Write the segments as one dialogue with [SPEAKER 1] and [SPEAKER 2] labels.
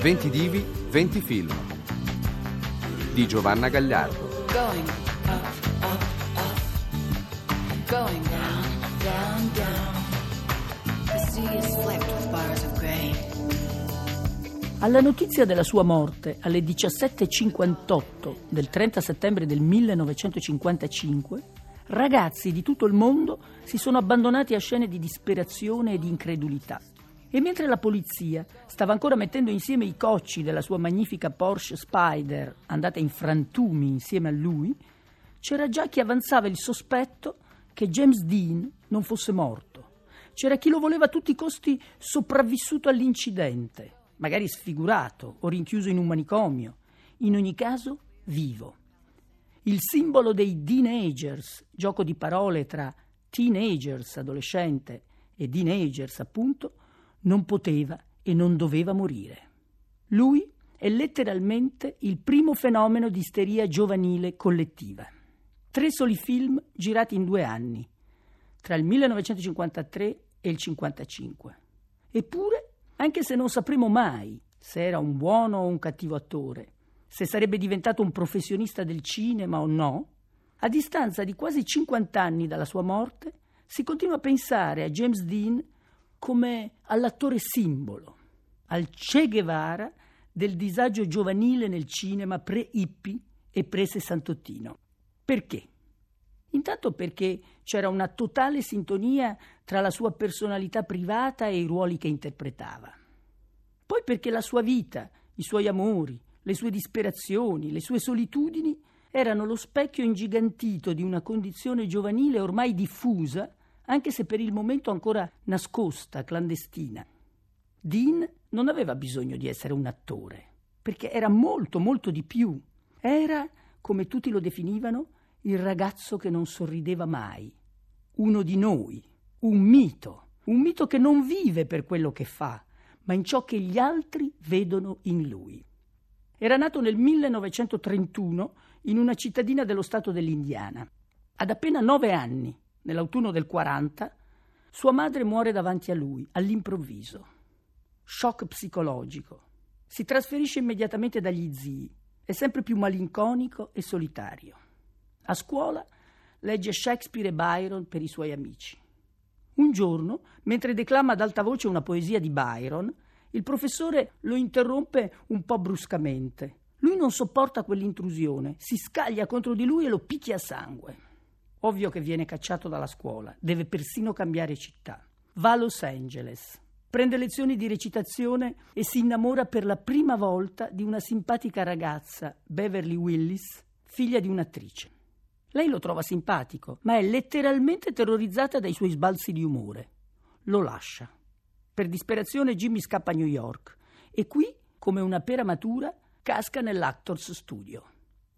[SPEAKER 1] 20 divi, 20 film. Di Giovanna Gagliardo.
[SPEAKER 2] Going up, up, up. Going down, down, down. The sea is flecked with bars of gray.
[SPEAKER 3] Alla notizia della sua morte alle 17.58 del 30 settembre del 1955, ragazzi di tutto il mondo si sono abbandonati a scene di disperazione e di incredulità. E mentre la polizia stava ancora mettendo insieme i cocci della sua magnifica Porsche Spider, andata in frantumi insieme a lui, c'era già chi avanzava il sospetto che James Dean non fosse morto. C'era chi lo voleva a tutti i costi sopravvissuto all'incidente, magari sfigurato o rinchiuso in un manicomio, in ogni caso vivo. Il simbolo dei teenagers, gioco di parole tra teenagers, adolescente, e teenagers, appunto, non poteva e non doveva morire. Lui è letteralmente il primo fenomeno di isteria giovanile collettiva. Tre soli film girati in due anni, tra il 1953 e il 1955. Eppure, anche se non sapremo mai se era un buono o un cattivo attore, se sarebbe diventato un professionista del cinema o no, a distanza di quasi 50 anni dalla sua morte, si continua a pensare a James Dean come all'attore simbolo, al Che Guevara del disagio giovanile nel cinema pre-hippie e pre-sessantottino. Perché? Intanto perché c'era una totale sintonia tra la sua personalità privata e i ruoli che interpretava. Poi perché la sua vita, i suoi amori, le sue disperazioni, le sue solitudini erano lo specchio ingigantito di una condizione giovanile ormai diffusa, anche se per il momento ancora nascosta, clandestina. Dean non aveva bisogno di essere un attore, perché era molto, molto di più. Era, come tutti lo definivano, il ragazzo che non sorrideva mai, uno di noi, un mito, un mito che non vive per quello che fa, ma in ciò che gli altri vedono in lui. Era nato nel 1931 in una cittadina dello stato dell'Indiana. Ad appena nove anni, nell'autunno del 40, sua madre muore davanti a lui, all'improvviso. Shock psicologico. Si trasferisce immediatamente dagli zii. È sempre più malinconico e solitario. A scuola legge Shakespeare e Byron per i suoi amici. Un giorno, mentre declama ad alta voce una poesia di Byron, il professore lo interrompe un po' bruscamente. Lui non sopporta quell'intrusione, si scaglia contro di lui e lo picchia a sangue. Ovvio che viene cacciato dalla scuola, deve persino cambiare città. Va a Los Angeles, prende lezioni di recitazione e si innamora per la prima volta di una simpatica ragazza, Beverly Willis, figlia di un'attrice. Lei lo trova simpatico, ma è letteralmente terrorizzata dai suoi sbalzi di umore. Lo lascia. Per disperazione Jimmy scappa a New York e qui, come una pera matura, casca nell'Actors Studio.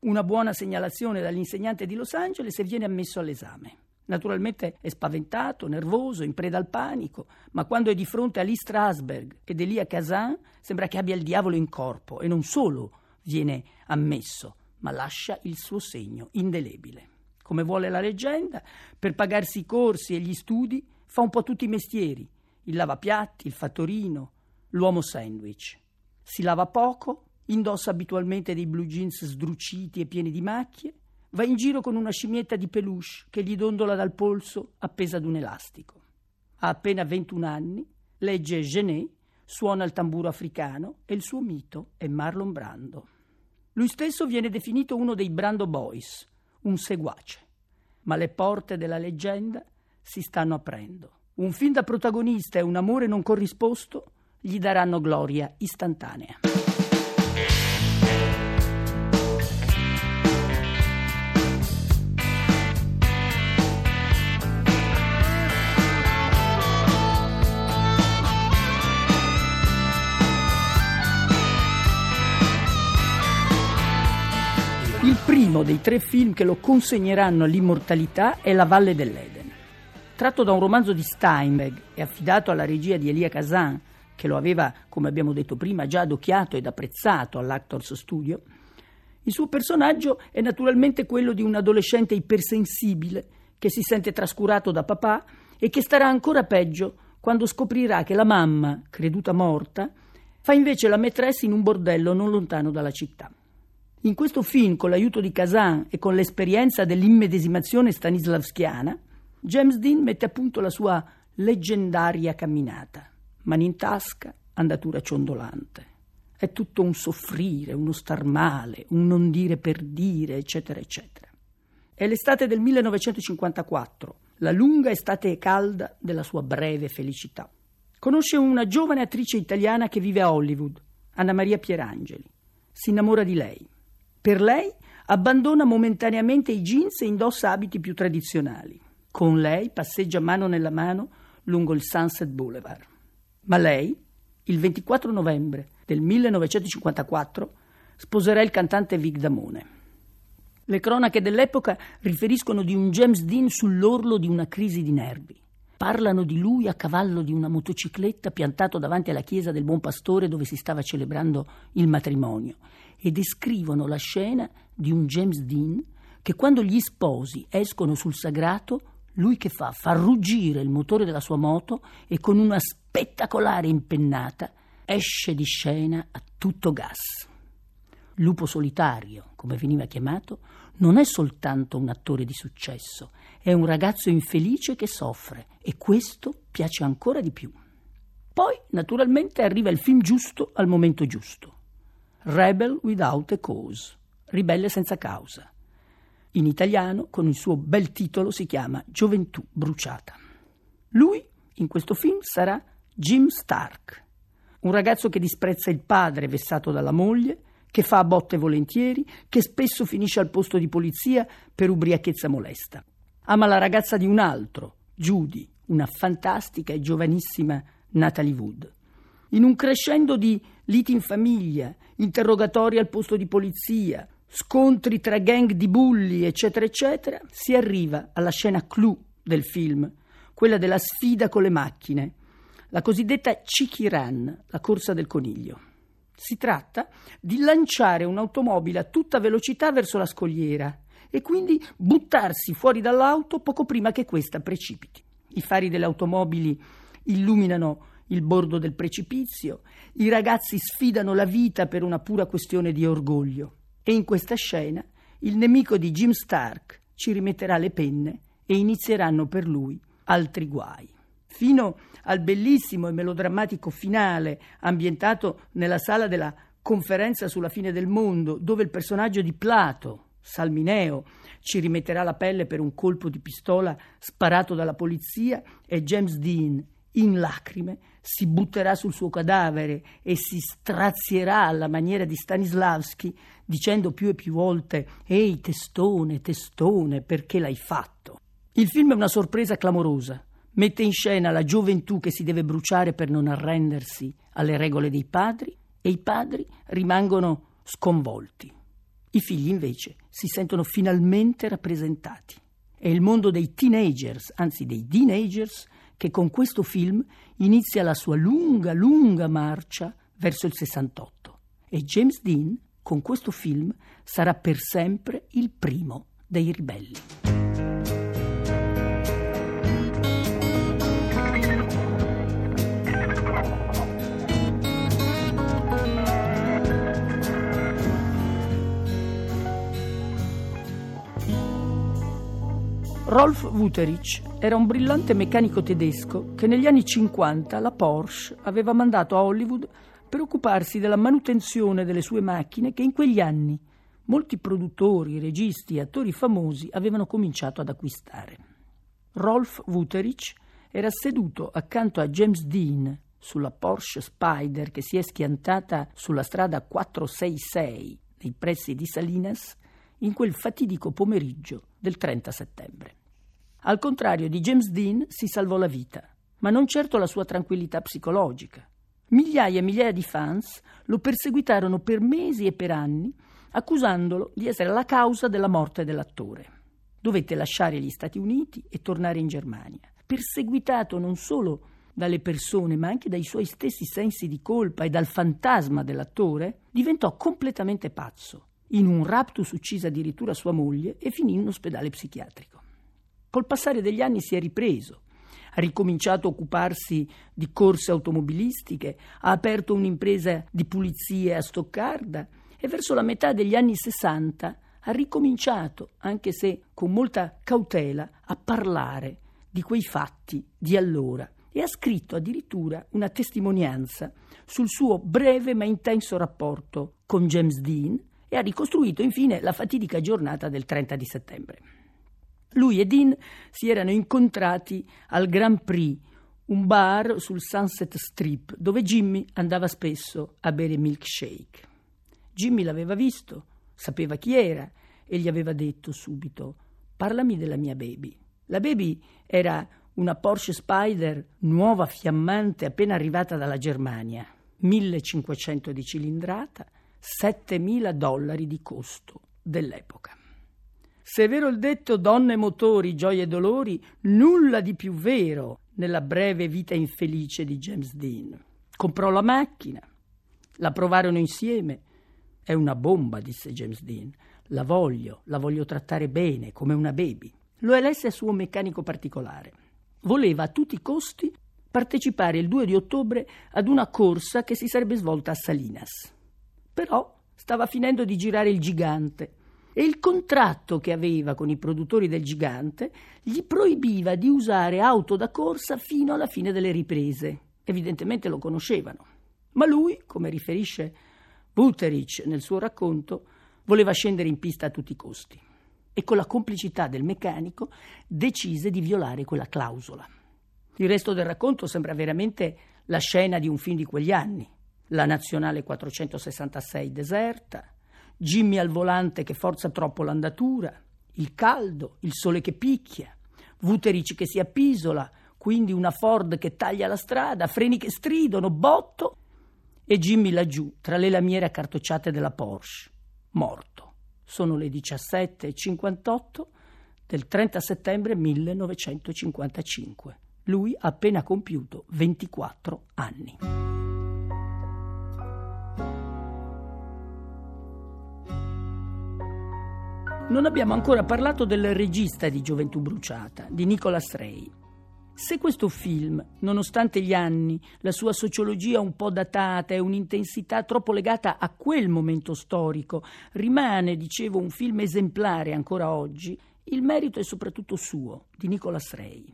[SPEAKER 3] Una buona segnalazione dall'insegnante di Los Angeles e viene ammesso all'esame. Naturalmente è spaventato, nervoso, in preda al panico, ma quando è di fronte a Lee Strasberg ed Elia Kazan sembra che abbia il diavolo in corpo e non solo viene ammesso, ma lascia il suo segno indelebile. Come vuole la leggenda, per pagarsi i corsi e gli studi fa un po' tutti i mestieri, il lavapiatti, il fattorino, l'uomo sandwich. Si lava poco, indossa abitualmente dei blue jeans sdruciti e pieni di macchie, va in giro con una scimmietta di peluche che gli dondola dal polso appesa ad un elastico. Ha appena 21 anni, legge Genet, suona il tamburo africano e il suo mito è Marlon Brando. Lui stesso viene definito uno dei Brando Boys, un seguace. Ma le porte della leggenda si stanno aprendo. Un film da protagonista e un amore non corrisposto gli daranno gloria istantanea. Primo dei tre film che lo consegneranno all'immortalità è La Valle dell'Eden. Tratto da un romanzo di Steinbeck e affidato alla regia di Elia Kazan, che lo aveva, come abbiamo detto prima, già adocchiato ed apprezzato all'Actors Studio, il suo personaggio è naturalmente quello di un adolescente ipersensibile che si sente trascurato da papà e che starà ancora peggio quando scoprirà che la mamma, creduta morta, fa invece la maîtresse in un bordello non lontano dalla città. In questo film, con l'aiuto di Kazan e con l'esperienza dell'immedesimazione stanislavskiana, James Dean mette a punto la sua leggendaria camminata. Mani in tasca, andatura ciondolante. È tutto un soffrire, uno star male, un non dire per dire, eccetera, eccetera. È l'estate del 1954, la lunga estate calda della sua breve felicità. Conosce una giovane attrice italiana che vive a Hollywood, Anna Maria Pierangeli. Si innamora di lei. Per lei abbandona momentaneamente i jeans e indossa abiti più tradizionali. Con lei passeggia mano nella mano lungo il Sunset Boulevard. Ma lei, il 24 novembre del 1954, sposerà il cantante Vic Damone. Le cronache dell'epoca riferiscono di un James Dean sull'orlo di una crisi di nervi. Parlano di lui a cavallo di una motocicletta piantato davanti alla chiesa del Buon Pastore dove si stava celebrando il matrimonio e descrivono la scena di un James Dean che quando gli sposi escono sul sagrato, lui che fa? Fa ruggire il motore della sua moto e con una spettacolare impennata esce di scena a tutto gas. Lupo solitario, come veniva chiamato, non è soltanto un attore di successo, è un ragazzo infelice che soffre e questo piace ancora di più. Poi, naturalmente, arriva il film giusto al momento giusto. Rebel Without a Cause, Ribelle senza causa. In italiano, con il suo bel titolo, si chiama Gioventù bruciata. Lui, in questo film, sarà Jim Stark, un ragazzo che disprezza il padre vessato dalla moglie, che fa a botte volentieri, che spesso finisce al posto di polizia per ubriachezza molesta. Ama la ragazza di un altro, Judy, una fantastica e giovanissima Natalie Wood. In un crescendo di liti in famiglia, interrogatori al posto di polizia, scontri tra gang di bulli, eccetera, eccetera, si arriva alla scena clou del film, quella della sfida con le macchine, la cosiddetta Chiki Run, la corsa del coniglio. Si tratta di lanciare un'automobile a tutta velocità verso la scogliera e quindi buttarsi fuori dall'auto poco prima che questa precipiti. I fari delle automobili illuminano il bordo del precipizio, i ragazzi sfidano la vita per una pura questione di orgoglio e in questa scena il nemico di Jim Stark ci rimetterà le penne e inizieranno per lui altri guai. Fino al bellissimo e melodrammatico finale ambientato nella sala della conferenza sulla fine del mondo, dove il personaggio di Plato, Salmineo, ci rimetterà la pelle per un colpo di pistola sparato dalla polizia e James Dean, in lacrime, si butterà sul suo cadavere e si strazierà alla maniera di Stanislavski, dicendo più e più volte: Ehi, testone, testone, perché l'hai fatto? Il film è una sorpresa clamorosa. Mette in scena la gioventù che si deve bruciare per non arrendersi alle regole dei padri e i padri rimangono sconvolti. I figli invece si sentono finalmente rappresentati. È il mondo dei teenagers, anzi dei teenagers, che con questo film inizia la sua lunga, lunga marcia verso il 68. E James Dean, con questo film, sarà per sempre il primo dei ribelli. Rolf Wuterich era un brillante meccanico tedesco che negli anni 50 la Porsche aveva mandato a Hollywood per occuparsi della manutenzione delle sue macchine che in quegli anni molti produttori, registi e attori famosi avevano cominciato ad acquistare. Rolf Wuterich era seduto accanto a James Dean sulla Porsche Spider che si è schiantata sulla strada 466 nei pressi di Salinas in quel fatidico pomeriggio del 30 settembre. Al contrario di James Dean si salvò la vita, ma non certo la sua tranquillità psicologica. Migliaia e migliaia di fans lo perseguitarono per mesi e per anni accusandolo di essere la causa della morte dell'attore. Dovette lasciare gli Stati Uniti e tornare in Germania, perseguitato non solo dalle persone, ma anche dai suoi stessi sensi di colpa e dal fantasma dell'attore, diventò completamente pazzo. In un raptus uccise addirittura sua moglie e finì in un ospedale psichiatrico. Col passare degli anni si è ripreso, ha ricominciato a occuparsi di corse automobilistiche, ha aperto un'impresa di pulizie a Stoccarda e verso la metà degli anni 60 ha ricominciato, anche se con molta cautela, a parlare di quei fatti di allora e ha scritto addirittura una testimonianza sul suo breve ma intenso rapporto con James Dean e ha ricostruito infine la fatidica giornata del 30 di settembre. Lui e Dean si erano incontrati al Grand Prix, un bar sul Sunset Strip, dove Jimmy andava spesso a bere milkshake. Jimmy l'aveva visto, sapeva chi era e gli aveva detto subito: Parlami della mia baby. La baby era una Porsche Spider nuova, fiammante, appena arrivata dalla Germania, 1500 di cilindrata, 7000 dollari di costo dell'epoca. Se è vero il detto donne, motori, gioie e dolori, nulla di più vero nella breve vita infelice di James Dean. Comprò la macchina, la provarono insieme. È una bomba, disse James Dean. La voglio, la voglio trattare bene, come una baby. Lo elesse suo meccanico particolare. Voleva a tutti i costi partecipare il 2 di ottobre ad una corsa che si sarebbe svolta a Salinas. Però stava finendo di girare il gigante e il contratto che aveva con i produttori del gigante gli proibiva di usare auto da corsa fino alla fine delle riprese. Evidentemente lo conoscevano. Ma lui, come riferisce Buterich nel suo racconto, voleva scendere in pista a tutti i costi e con la complicità del meccanico decise di violare quella clausola. Il resto del racconto sembra veramente la scena di un film di quegli anni. La nazionale 466 deserta, Jimmy al volante che forza troppo l'andatura, il caldo, il sole che picchia, Vuteric che si appisola, quindi una Ford che taglia la strada, freni che stridono, botto e Jimmy laggiù tra le lamiere accartocciate della Porsche, morto. Sono le 17.58 del 30 settembre 1955. Lui ha appena compiuto 24 anni. Non abbiamo ancora parlato del regista di Gioventù Bruciata, di Nicholas Ray. Se questo film, nonostante gli anni, la sua sociologia un po' datata e un'intensità troppo legata a quel momento storico, rimane, dicevo, un film esemplare ancora oggi, il merito è soprattutto suo, di Nicholas Ray.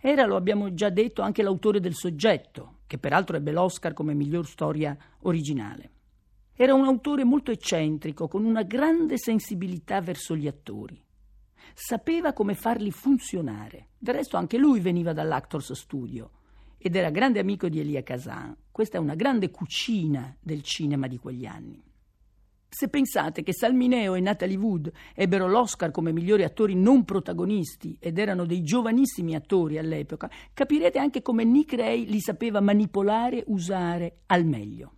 [SPEAKER 3] Era, lo abbiamo già detto, anche l'autore del soggetto, che peraltro ebbe l'Oscar come miglior storia originale. Era un autore molto eccentrico, con una grande sensibilità verso gli attori. Sapeva come farli funzionare. Del resto anche lui veniva dall'Actors Studio ed era grande amico di Elia Kazan. Questa è una grande cucina del cinema di quegli anni. Se pensate che Salmineo e Natalie Wood ebbero l'Oscar come migliori attori non protagonisti ed erano dei giovanissimi attori all'epoca, capirete anche come Nick Ray li sapeva manipolare, usare al meglio.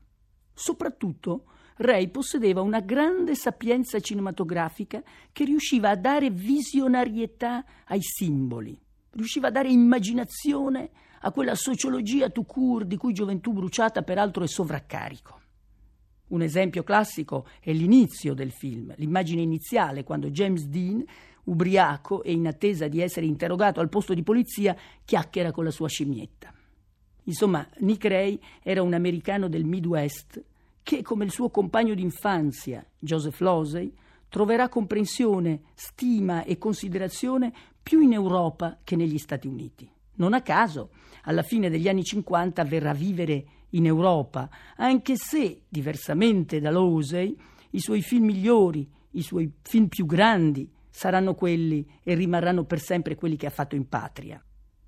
[SPEAKER 3] Soprattutto Ray possedeva una grande sapienza cinematografica che riusciva a dare visionarietà ai simboli, riusciva a dare immaginazione a quella sociologia tout court di cui Gioventù Bruciata peraltro è sovraccarico. Un esempio classico è l'inizio del film, l'immagine iniziale, quando James Dean, ubriaco e in attesa di essere interrogato al posto di polizia, chiacchiera con la sua scimmietta. Insomma, Nick Ray era un americano del Midwest che, come il suo compagno d'infanzia, Joseph Losey, troverà comprensione, stima e considerazione più in Europa che negli Stati Uniti. Non a caso, alla fine degli anni 50 verrà a vivere in Europa, anche se, diversamente da Losey, i suoi film migliori, i suoi film più grandi, saranno quelli e rimarranno per sempre quelli che ha fatto in patria,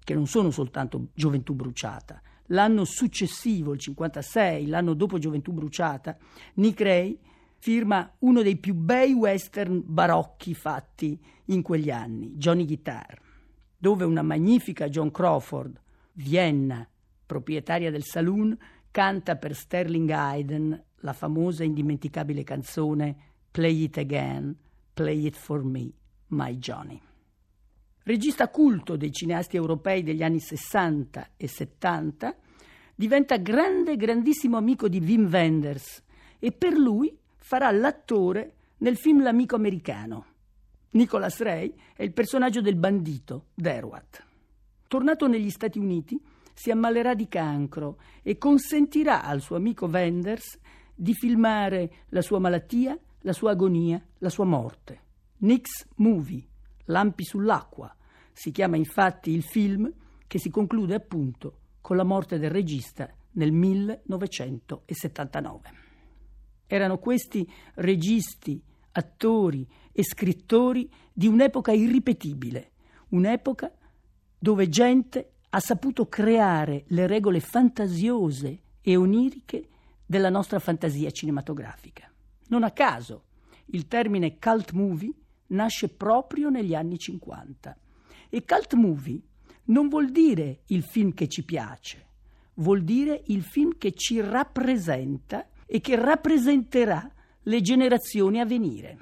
[SPEAKER 3] che non sono soltanto Gioventù bruciata, L'anno successivo, il 56, l'anno dopo Gioventù bruciata, Nick Ray firma uno dei più bei western barocchi fatti in quegli anni, Johnny Guitar, dove una magnifica John Crawford, Vienna, proprietaria del saloon, canta per Sterling Hayden la famosa e indimenticabile canzone Play It Again, Play It For Me, My Johnny. Regista culto dei cineasti europei degli anni 60 e 70, diventa grande, grandissimo amico di Wim Wenders e per lui farà l'attore nel film L'amico americano. Nicholas Ray è il personaggio del bandito, Derwat. Tornato negli Stati Uniti, si ammalerà di cancro e consentirà al suo amico Wenders di filmare la sua malattia, la sua agonia, la sua morte. Nick's Movie, Lampi sull'acqua, si chiama infatti il film che si conclude appunto con la morte del regista nel 1979. Erano questi registi, attori e scrittori di un'epoca irripetibile, un'epoca dove gente ha saputo creare le regole fantasiose e oniriche della nostra fantasia cinematografica. Non a caso il termine cult movie nasce proprio negli anni 50 e cult movie non vuol dire il film che ci piace, vuol dire il film che ci rappresenta e che rappresenterà le generazioni a venire.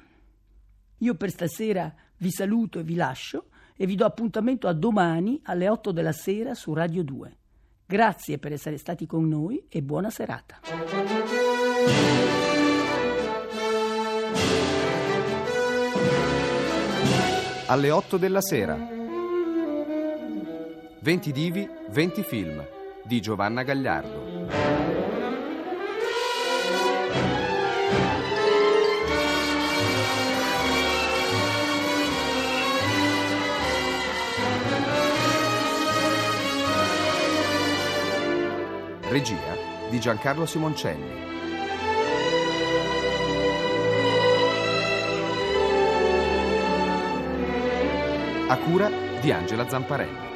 [SPEAKER 3] Io per stasera vi saluto e vi lascio e vi do appuntamento a domani alle 8 della sera su Radio 2. Grazie per essere stati con noi e buona serata.
[SPEAKER 1] Alle 8 della sera. 20 divi, 20 film di Giovanna Gagliardo. Regia di Giancarlo Simoncelli. A cura di Angela Zamparelli.